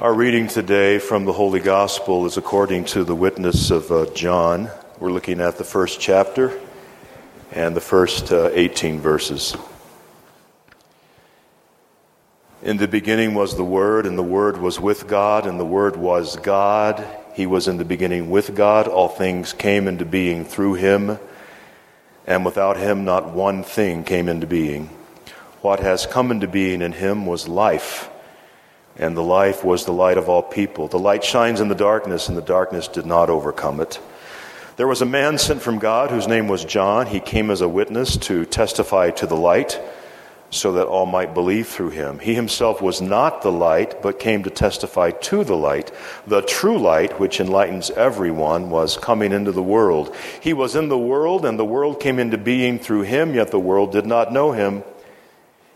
Our reading today from the Holy Gospel is according to the witness of uh, John. We're looking at the first chapter and the first uh, 18 verses. In the beginning was the Word, and the Word was with God, and the Word was God. He was in the beginning with God. All things came into being through him, and without him, not one thing came into being. What has come into being in him was life and the life was the light of all people. The light shines in the darkness, and the darkness did not overcome it. There was a man sent from God whose name was John. He came as a witness to testify to the light, so that all might believe through him. He himself was not the light, but came to testify to the light. The true light, which enlightens everyone, was coming into the world. He was in the world, and the world came into being through him, yet the world did not know him.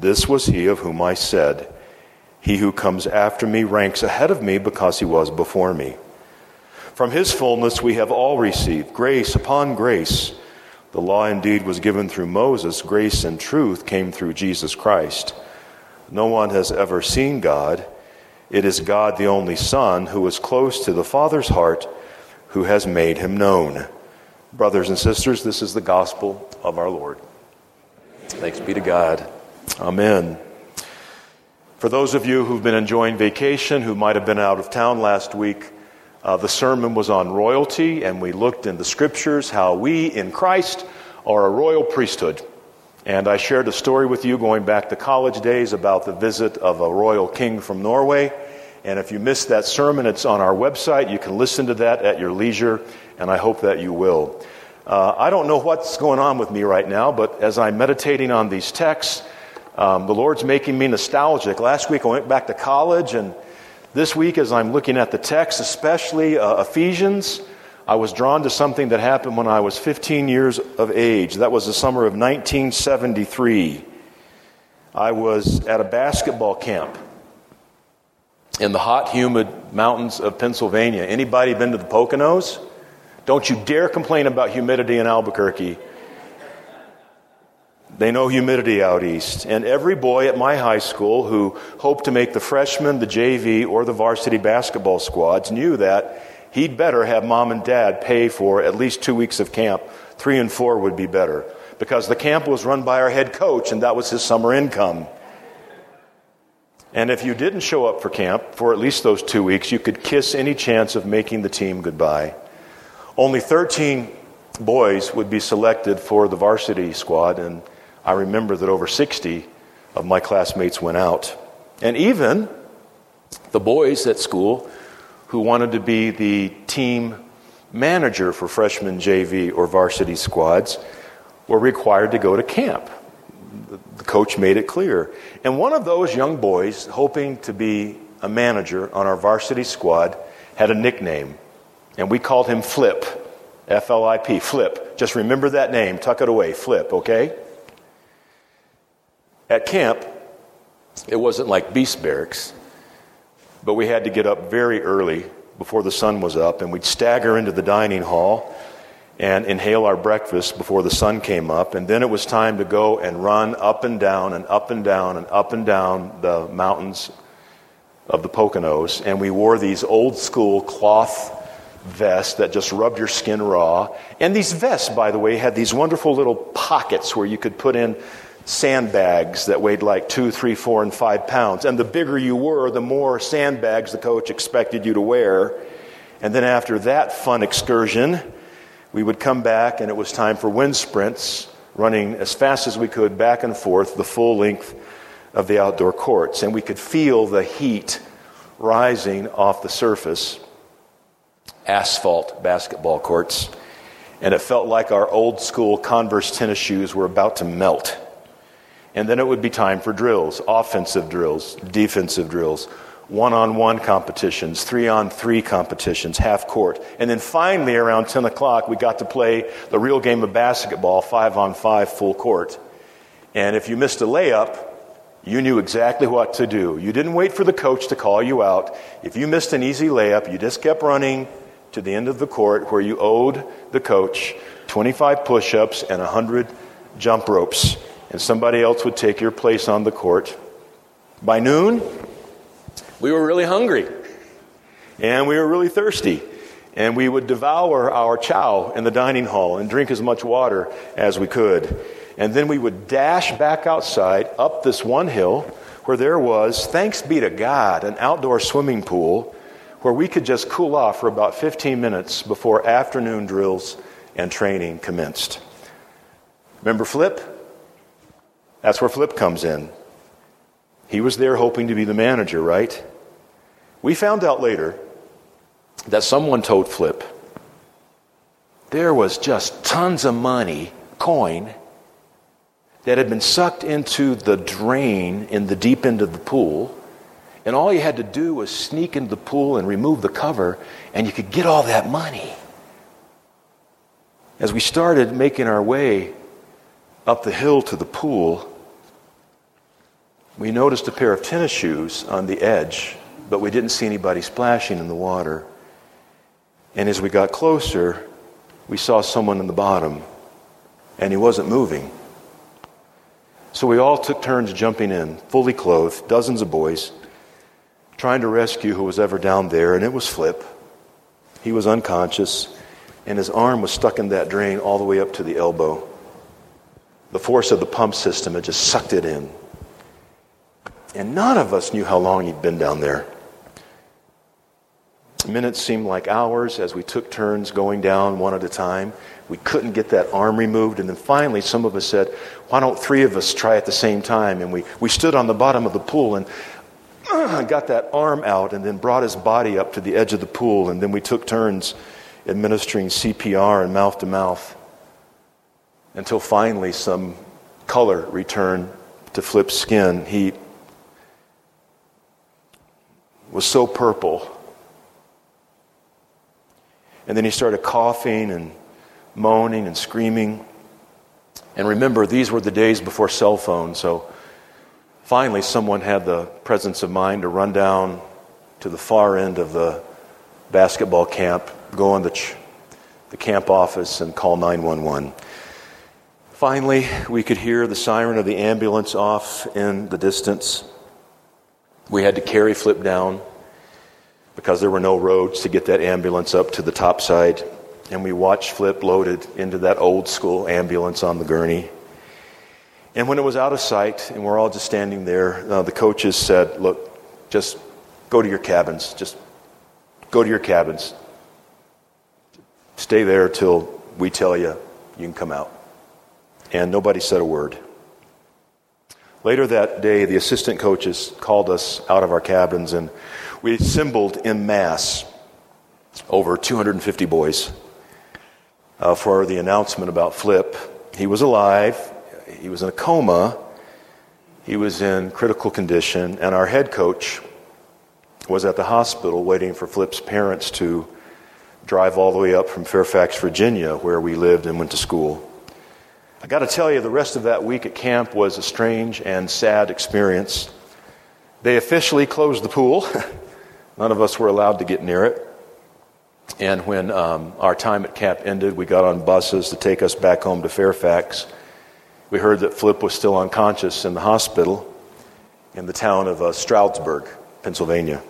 this was he of whom I said, He who comes after me ranks ahead of me because he was before me. From his fullness we have all received grace upon grace. The law indeed was given through Moses, grace and truth came through Jesus Christ. No one has ever seen God. It is God, the only Son, who is close to the Father's heart, who has made him known. Brothers and sisters, this is the gospel of our Lord. Thanks be to God. Amen. For those of you who've been enjoying vacation, who might have been out of town last week, uh, the sermon was on royalty, and we looked in the scriptures how we in Christ are a royal priesthood. And I shared a story with you going back to college days about the visit of a royal king from Norway. And if you missed that sermon, it's on our website. You can listen to that at your leisure, and I hope that you will. Uh, I don't know what's going on with me right now, but as I'm meditating on these texts, um, the Lord's making me nostalgic. Last week I went back to college, and this week, as I'm looking at the text, especially uh, Ephesians, I was drawn to something that happened when I was 15 years of age. That was the summer of 1973. I was at a basketball camp in the hot, humid mountains of Pennsylvania. Anybody been to the Poconos? Don't you dare complain about humidity in Albuquerque. They know humidity out east. And every boy at my high school who hoped to make the freshman, the JV, or the varsity basketball squads knew that he'd better have mom and dad pay for at least two weeks of camp. Three and four would be better. Because the camp was run by our head coach, and that was his summer income. And if you didn't show up for camp for at least those two weeks, you could kiss any chance of making the team goodbye. Only 13 boys would be selected for the varsity squad, and I remember that over 60 of my classmates went out. And even the boys at school who wanted to be the team manager for freshman JV or varsity squads were required to go to camp. The coach made it clear. And one of those young boys, hoping to be a manager on our varsity squad, had a nickname. And we called him Flip. F L I P. Flip. Just remember that name. Tuck it away. Flip, okay? At camp, it wasn't like beast barracks, but we had to get up very early before the sun was up, and we'd stagger into the dining hall and inhale our breakfast before the sun came up. And then it was time to go and run up and down and up and down and up and down the mountains of the Poconos. And we wore these old school cloth vests that just rubbed your skin raw. And these vests, by the way, had these wonderful little pockets where you could put in sandbags that weighed like two, three, four, and five pounds. And the bigger you were, the more sandbags the coach expected you to wear. And then after that fun excursion, we would come back and it was time for wind sprints, running as fast as we could back and forth the full length of the outdoor courts. And we could feel the heat rising off the surface. Asphalt basketball courts. And it felt like our old school Converse tennis shoes were about to melt. And then it would be time for drills offensive drills, defensive drills, one on one competitions, three on three competitions, half court. And then finally, around 10 o'clock, we got to play the real game of basketball, five on five, full court. And if you missed a layup, you knew exactly what to do. You didn't wait for the coach to call you out. If you missed an easy layup, you just kept running to the end of the court where you owed the coach 25 push ups and 100 jump ropes. And somebody else would take your place on the court. By noon, we were really hungry and we were really thirsty. And we would devour our chow in the dining hall and drink as much water as we could. And then we would dash back outside up this one hill where there was, thanks be to God, an outdoor swimming pool where we could just cool off for about 15 minutes before afternoon drills and training commenced. Remember Flip? That's where Flip comes in. He was there hoping to be the manager, right? We found out later that someone told Flip there was just tons of money, coin, that had been sucked into the drain in the deep end of the pool. And all you had to do was sneak into the pool and remove the cover, and you could get all that money. As we started making our way up the hill to the pool, we noticed a pair of tennis shoes on the edge, but we didn't see anybody splashing in the water. And as we got closer, we saw someone in the bottom, and he wasn't moving. So we all took turns jumping in, fully clothed, dozens of boys, trying to rescue who was ever down there, and it was Flip. He was unconscious, and his arm was stuck in that drain all the way up to the elbow. The force of the pump system had just sucked it in. And none of us knew how long he'd been down there. Minutes seemed like hours as we took turns going down one at a time. We couldn't get that arm removed. And then finally, some of us said, Why don't three of us try at the same time? And we, we stood on the bottom of the pool and uh, got that arm out and then brought his body up to the edge of the pool. And then we took turns administering CPR and mouth to mouth until finally some color returned to Flip's skin. He was so purple. And then he started coughing and moaning and screaming. And remember, these were the days before cell phones, so finally someone had the presence of mind to run down to the far end of the basketball camp, go in the, ch- the camp office, and call 911. Finally, we could hear the siren of the ambulance off in the distance. We had to carry Flip down because there were no roads to get that ambulance up to the top side and we watched Flip loaded into that old school ambulance on the gurney. And when it was out of sight and we're all just standing there, uh, the coaches said, Look, just go to your cabins. Just go to your cabins. Stay there till we tell you you can come out. And nobody said a word. Later that day, the assistant coaches called us out of our cabins and we assembled in mass over 250 boys uh, for the announcement about Flip. He was alive, he was in a coma, he was in critical condition, and our head coach was at the hospital waiting for Flip's parents to drive all the way up from Fairfax, Virginia, where we lived and went to school. I got to tell you, the rest of that week at camp was a strange and sad experience. They officially closed the pool. None of us were allowed to get near it. And when um, our time at camp ended, we got on buses to take us back home to Fairfax. We heard that Flip was still unconscious in the hospital in the town of uh, Stroudsburg, Pennsylvania.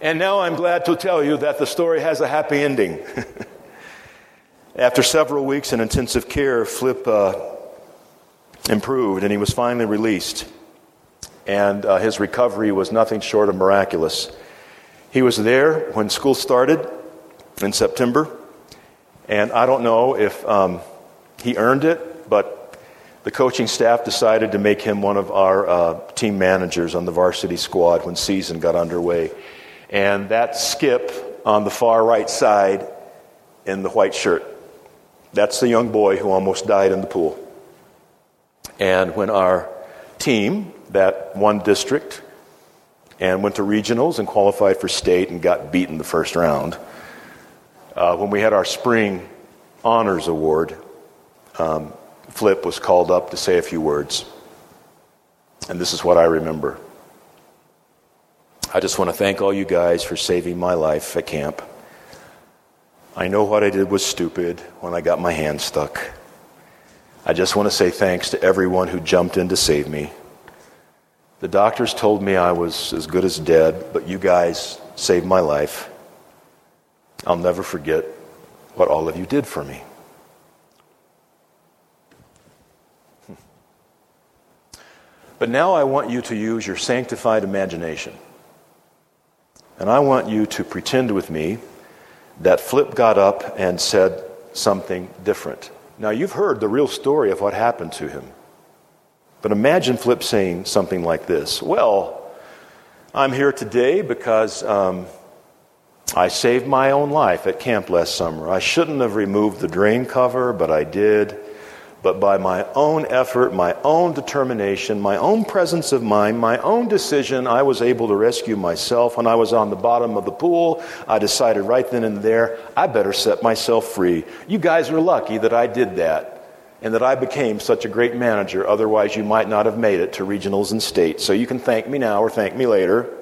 And now I'm glad to tell you that the story has a happy ending. After several weeks in intensive care, Flip uh, improved and he was finally released. And uh, his recovery was nothing short of miraculous. He was there when school started in September. And I don't know if um, he earned it, but the coaching staff decided to make him one of our uh, team managers on the varsity squad when season got underway. And that skip on the far right side in the white shirt, that's the young boy who almost died in the pool. And when our team, that won district, and went to regionals and qualified for state and got beaten the first round. Uh, when we had our spring honors award, um, Flip was called up to say a few words. And this is what I remember. I just want to thank all you guys for saving my life at camp. I know what I did was stupid when I got my hand stuck. I just want to say thanks to everyone who jumped in to save me. The doctors told me I was as good as dead, but you guys saved my life. I'll never forget what all of you did for me. Hmm. But now I want you to use your sanctified imagination. And I want you to pretend with me that Flip got up and said something different. Now, you've heard the real story of what happened to him. But imagine Flip saying something like this Well, I'm here today because um, I saved my own life at camp last summer. I shouldn't have removed the drain cover, but I did but by my own effort, my own determination, my own presence of mind, my own decision, I was able to rescue myself. When I was on the bottom of the pool, I decided right then and there, I better set myself free. You guys are lucky that I did that and that I became such a great manager. Otherwise, you might not have made it to regionals and states. So you can thank me now or thank me later.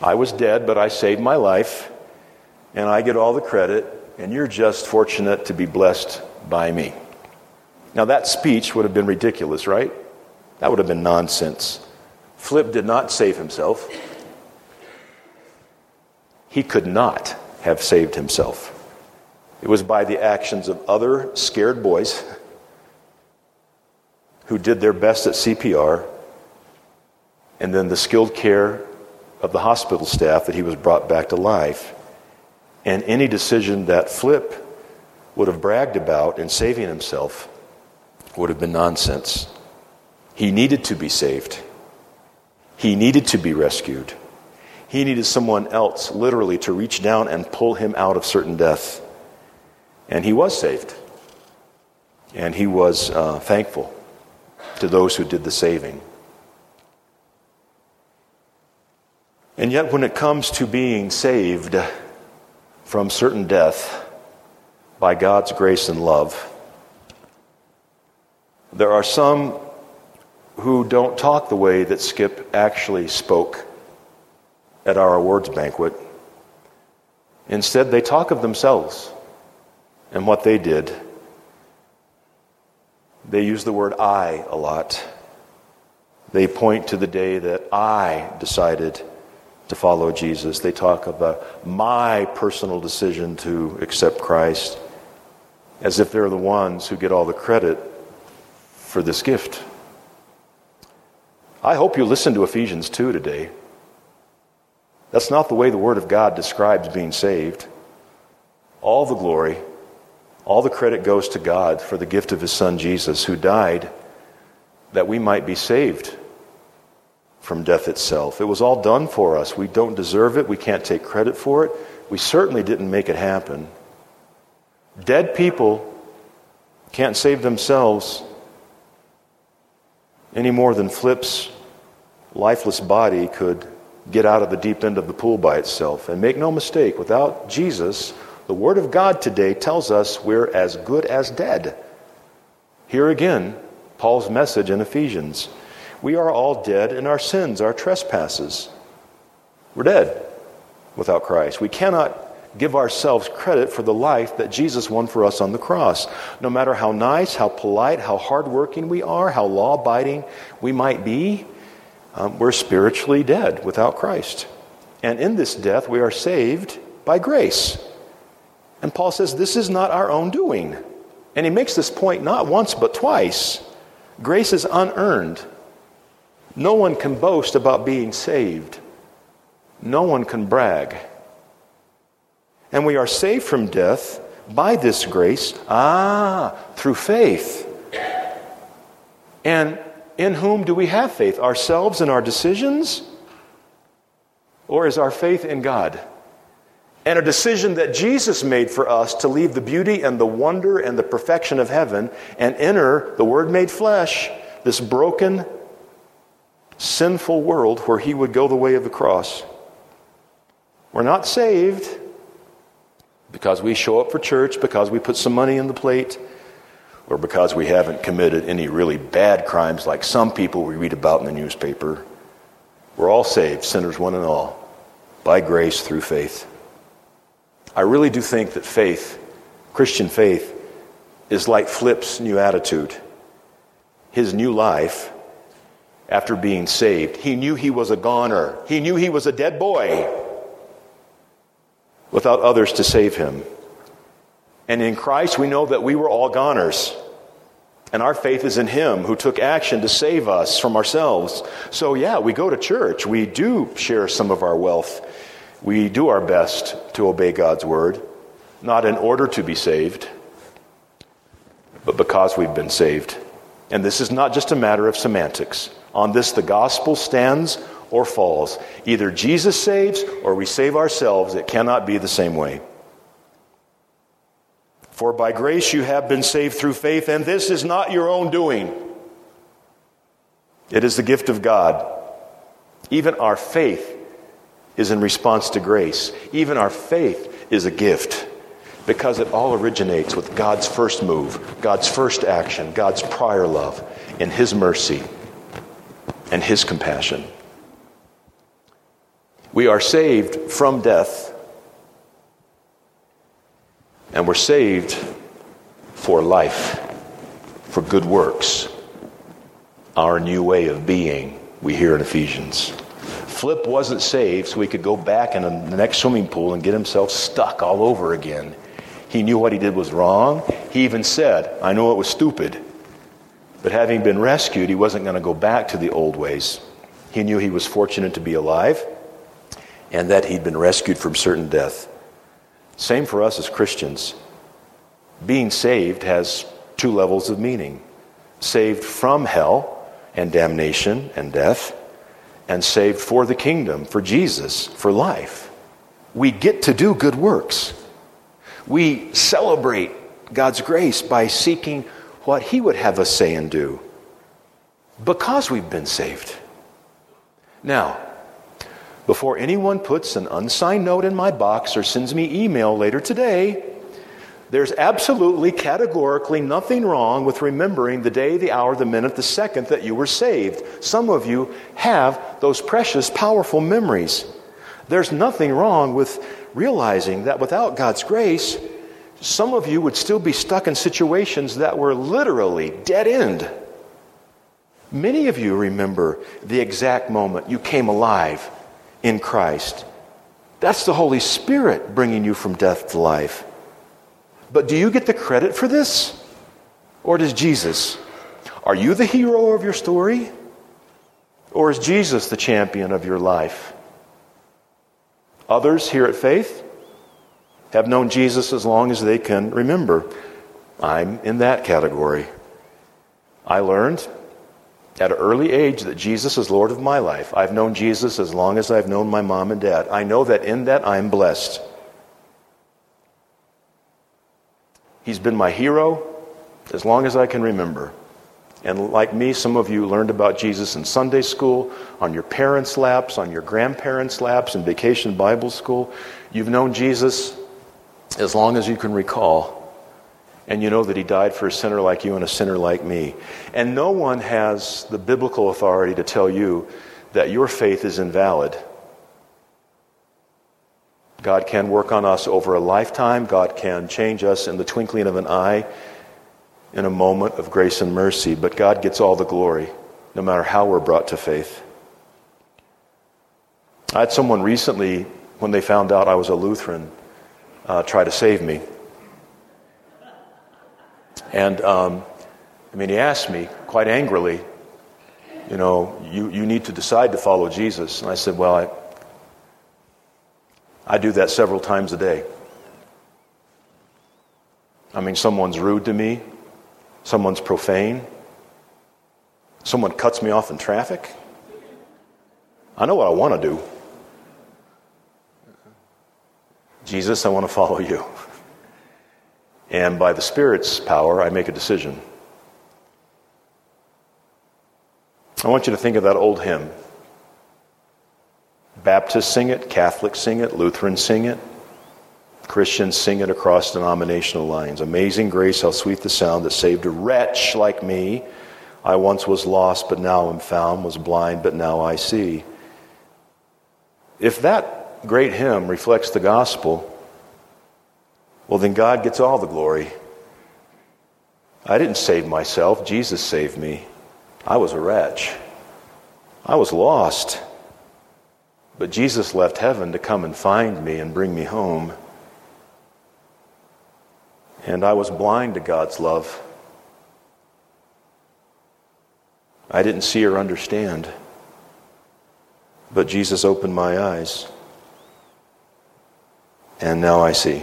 I was dead, but I saved my life, and I get all the credit, and you're just fortunate to be blessed by me. Now, that speech would have been ridiculous, right? That would have been nonsense. Flip did not save himself. He could not have saved himself. It was by the actions of other scared boys who did their best at CPR, and then the skilled care of the hospital staff that he was brought back to life. And any decision that Flip would have bragged about in saving himself would have been nonsense. He needed to be saved, he needed to be rescued. He needed someone else, literally, to reach down and pull him out of certain death. And he was saved. And he was uh, thankful to those who did the saving. And yet, when it comes to being saved from certain death, by God's grace and love. There are some who don't talk the way that Skip actually spoke at our awards banquet. Instead, they talk of themselves and what they did. They use the word I a lot. They point to the day that I decided to follow Jesus. They talk about my personal decision to accept Christ as if they're the ones who get all the credit for this gift. I hope you listen to Ephesians 2 today. That's not the way the Word of God describes being saved. All the glory, all the credit goes to God for the gift of His Son Jesus, who died that we might be saved from death itself. It was all done for us. We don't deserve it, we can't take credit for it. We certainly didn't make it happen. Dead people can't save themselves any more than Flip's lifeless body could get out of the deep end of the pool by itself. And make no mistake, without Jesus, the Word of God today tells us we're as good as dead. Here again, Paul's message in Ephesians. We are all dead in our sins, our trespasses. We're dead without Christ. We cannot give ourselves credit for the life that Jesus won for us on the cross. No matter how nice, how polite, how hardworking we are, how law abiding we might be, um, we're spiritually dead without Christ. And in this death, we are saved by grace. And Paul says this is not our own doing. And he makes this point not once, but twice. Grace is unearned. No one can boast about being saved. No one can brag and we are saved from death by this grace, ah, through faith. And in whom do we have faith? Ourselves and our decisions? Or is our faith in God? And a decision that Jesus made for us to leave the beauty and the wonder and the perfection of heaven and enter the Word made flesh, this broken, sinful world where he would go the way of the cross. We're not saved because we show up for church, because we put some money in the plate, or because we haven't committed any really bad crimes like some people we read about in the newspaper. We're all saved, sinners one and all, by grace through faith. I really do think that faith, Christian faith, is like Flip's new attitude. His new life after being saved. He knew he was a goner. He knew he was a dead boy without others to save him. And in Christ, we know that we were all goners. And our faith is in Him who took action to save us from ourselves. So, yeah, we go to church. We do share some of our wealth. We do our best to obey God's word, not in order to be saved, but because we've been saved. And this is not just a matter of semantics. On this, the gospel stands or falls. Either Jesus saves or we save ourselves. It cannot be the same way. For by grace you have been saved through faith, and this is not your own doing. It is the gift of God. Even our faith is in response to grace. Even our faith is a gift because it all originates with God's first move, God's first action, God's prior love, and His mercy and His compassion. We are saved from death and we're saved for life, for good works, our new way of being, we hear in Ephesians. Flip wasn't saved so he could go back in the next swimming pool and get himself stuck all over again. He knew what he did was wrong. He even said, I know it was stupid. But having been rescued, he wasn't going to go back to the old ways. He knew he was fortunate to be alive and that he'd been rescued from certain death. Same for us as Christians. Being saved has two levels of meaning saved from hell and damnation and death, and saved for the kingdom, for Jesus, for life. We get to do good works. We celebrate God's grace by seeking what He would have us say and do because we've been saved. Now, before anyone puts an unsigned note in my box or sends me email later today, there's absolutely, categorically nothing wrong with remembering the day, the hour, the minute, the second that you were saved. Some of you have those precious, powerful memories. There's nothing wrong with realizing that without God's grace, some of you would still be stuck in situations that were literally dead end. Many of you remember the exact moment you came alive in Christ. That's the Holy Spirit bringing you from death to life. But do you get the credit for this? Or does Jesus? Are you the hero of your story? Or is Jesus the champion of your life? Others here at Faith have known Jesus as long as they can remember. I'm in that category. I learned at an early age that Jesus is Lord of my life. I've known Jesus as long as I've known my mom and dad. I know that in that I'm blessed. He's been my hero as long as I can remember. And like me, some of you learned about Jesus in Sunday school, on your parents' laps, on your grandparents' laps, in vacation Bible school. You've known Jesus as long as you can recall and you know that he died for a sinner like you and a sinner like me. And no one has the biblical authority to tell you that your faith is invalid. God can work on us over a lifetime. God can change us in the twinkling of an eye in a moment of grace and mercy. But God gets all the glory, no matter how we're brought to faith. I had someone recently, when they found out I was a Lutheran, uh, try to save me. And um, I mean, he asked me quite angrily, you know, you, you need to decide to follow Jesus. And I said, well, I, I do that several times a day. I mean, someone's rude to me, someone's profane, someone cuts me off in traffic. I know what I want to do. Jesus, I want to follow you. And by the Spirit's power, I make a decision. I want you to think of that old hymn. Baptists sing it, Catholics sing it, Lutherans sing it, Christians sing it across denominational lines. Amazing grace, how sweet the sound that saved a wretch like me. I once was lost, but now am found, was blind, but now I see. If that great hymn reflects the gospel, well, then God gets all the glory. I didn't save myself, Jesus saved me. I was a wretch. I was lost. But Jesus left heaven to come and find me and bring me home. And I was blind to God's love. I didn't see or understand. But Jesus opened my eyes. And now I see.